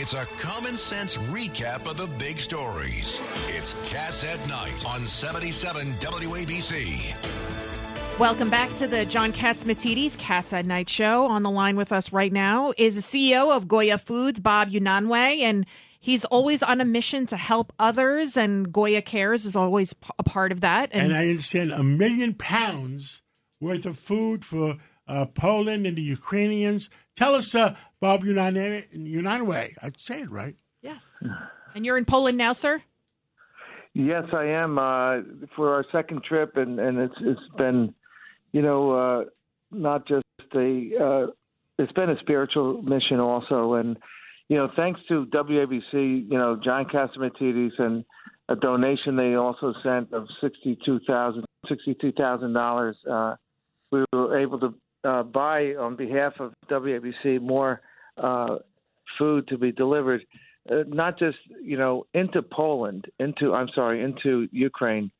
It's a common sense recap of the big stories. It's Cats at Night on 77 WABC. Welcome back to the John Katz Catsimatidis Cats at Night show. On the line with us right now is the CEO of Goya Foods, Bob Unanue, and he's always on a mission to help others, and Goya Cares is always a part of that. And, I understand a million pounds worth of food for uh, Poland and the Ukrainians. Tell us, uh, Bob Unanue, Unanue, I say it right. yes, and you're in Poland now, sir. Yes, I am uh, for our second trip, and and it's it's been, you know, uh, not just a uh, it's been a spiritual mission also, and you know, thanks to WABC, you know, John Catsimatidis and a donation they also sent of sixty two thousand sixty two thousand dollars. Uh, we were able to uh, buy on behalf of WABC more uh, food to be delivered, uh, not just you know into Poland, into I'm sorry, into Ukraine.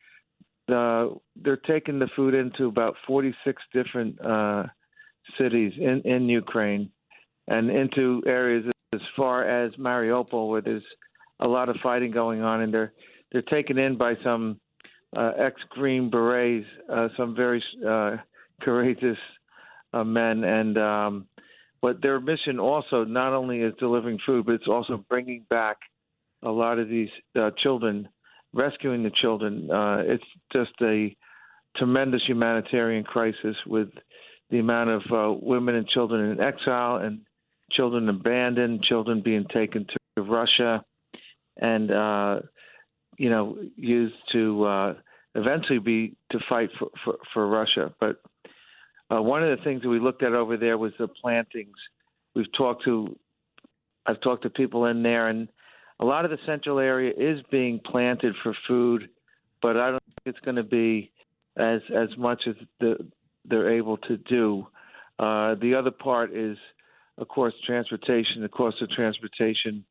They're taking the food into about 46 different uh, cities in in Ukraine, and into areas as far as Mariupol, where there's a lot of fighting going on, and they're they're taken in by some uh, ex Green Berets, uh, some very courageous uh, men, and um, but their mission also not only is delivering food, but it's also bringing back a lot of these uh, children, rescuing the children. Uh, it's just a tremendous humanitarian crisis with the amount of uh, women and children in exile and children abandoned, children being taken to Russia, and uh, you know used to uh, eventually be to fight for, for, for Russia. But uh, one of the things that we looked at over there was the plantings. We've talked to, I've talked to people in there, and a lot of the central area is being planted for food, but I don't think it's going to be as as much as the, they're able to do. Uh, the other part is, of course, transportation, the cost of transportation,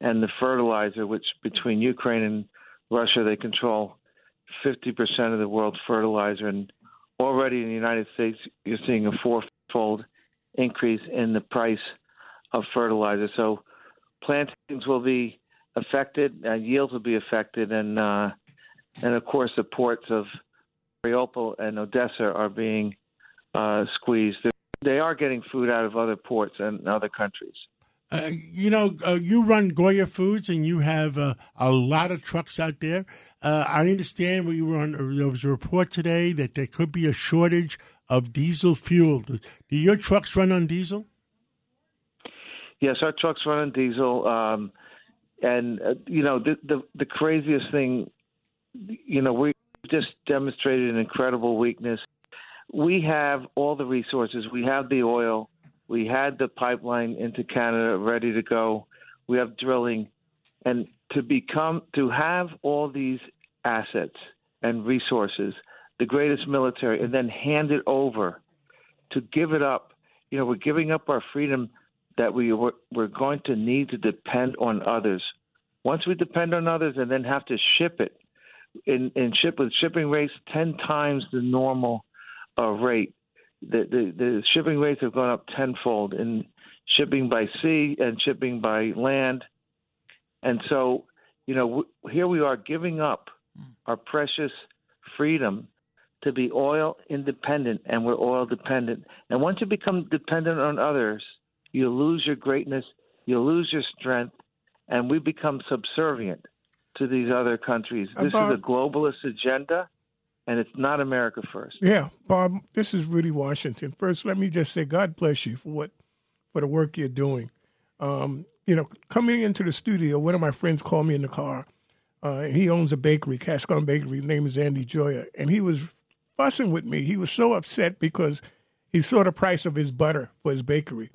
and the fertilizer, which between Ukraine and Russia, they control 50% of the world's fertilizer. And already in the United States, you're seeing a fourfold increase in the price of fertilizer. So plantings will be affected, uh, yields will be affected, and uh, and of course the ports of Mariupol and Odessa are being uh, squeezed. They are getting food out of other ports and other countries. Uh, you know, uh, you run Goya Foods, and you have uh, a lot of trucks out there. Uh, I understand we were on. There was a report today that there could be a shortage of diesel fuel. Do your trucks run on diesel? Yes, our trucks run on diesel, um, and uh, you know the, the the craziest thing, you know, we just demonstrated an incredible weakness. We have all the resources. We have the oil. We had the pipeline into Canada ready to go. We have drilling, and to become to have all these assets and resources, the greatest military, and then hand it over to give it up. You know, we're giving up our freedom that we were, we're going to need to depend on others. Once we depend on others and then have to ship it in, in ship with shipping rates ten times the normal uh, rate, the, the the shipping rates have gone up tenfold in shipping by sea and shipping by land, and so you know w- here we are giving up mm. our precious freedom to be oil independent, and we're oil dependent. And once you become dependent on others, you lose your greatness, you lose your strength, and we become subservient to these other countries. This About- is a globalist agenda, and it's not America first. Yeah, Bob, this is Rudy Washington. First, let me just say God bless you for what for the work you're doing. Um, you know, coming into the studio, one of my friends called me in the car. Uh, he owns a bakery, Cascon Bakery. His name is Andy Joya, and he was fussing with me. He was so upset because he saw the price of his butter for his bakery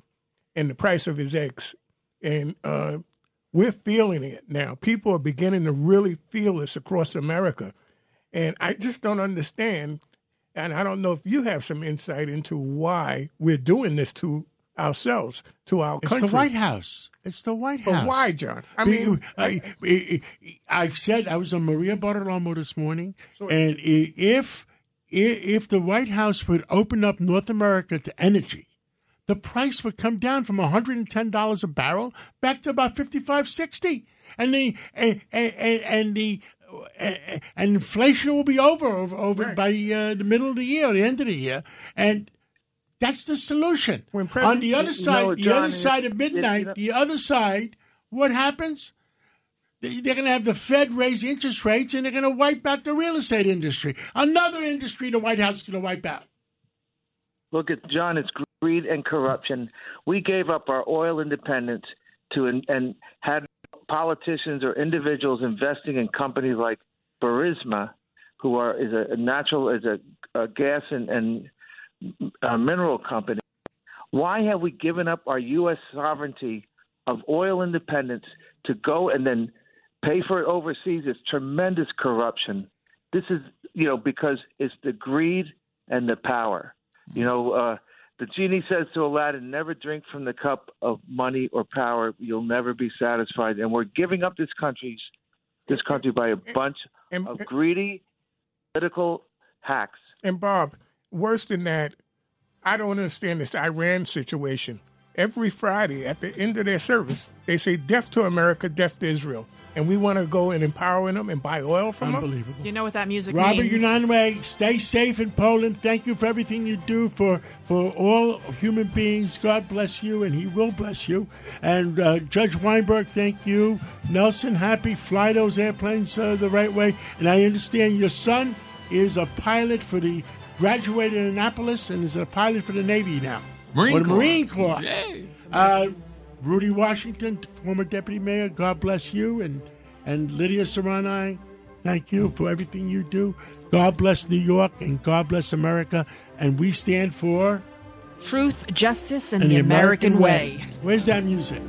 and the price of his eggs, and uh, we're feeling it now. People are beginning to really feel this across America, and I just don't understand. And I don't know if you have some insight into why we're doing this to ourselves, to our It's country. It's the White House. It's the White But House. why, John? I Be- mean, I, I, I've said I was on Maria Bartiromo this morning, and if if the White House would open up North America to energy, the price would come down from $110 a barrel back to about 55 60 and the and, and, and the and inflation will be over over, over right. by uh, the middle of the year, the end of the year, and that's the solution. When on the other side, know, John, the other side of midnight, it, you the other side, what happens? They're going to have the Fed raise interest rates, and they're going to wipe out the real estate industry. Another industry the White House is going to wipe out. Look at John. It's greed and corruption. We gave up our oil independence to and, and had politicians or individuals investing in companies like Burisma, who are is a natural is a, a gas and, and a mineral company. Why have we given up our U.S. sovereignty of oil independence to go and then pay for it overseas? It's tremendous corruption. This is you know because it's the greed and the power. You know, uh, the genie says to Aladdin, Never drink from the cup of money or power. You'll never be satisfied. And we're giving up this country's this country by a bunch and, of greedy political hacks. And Bob, worse than that, I don't understand this Iran situation. Every Friday at the end of their service, they say death to America, death to Israel and we want to go and empower them and buy oil from them. Unbelievable. them. You know what that music means Robert means. Unanue, stay safe in Poland. Thank you for everything you do for, for all human beings. God bless you, and He will bless you. And uh, Judge Weinberg, thank you. Nelson, happy. Fly those airplanes uh, the right way. And I understand your son is a pilot for the graduated in Annapolis and is a pilot for the Navy now. Marine Corps. Marine Corps. Yay. Uh, Rudy Washington, former deputy mayor, God bless you. And, and Lydia Serrani, thank you for everything you do. God bless New York and God bless America. And we stand for truth, justice, and, and the, the, American, American way. way. Where's that music?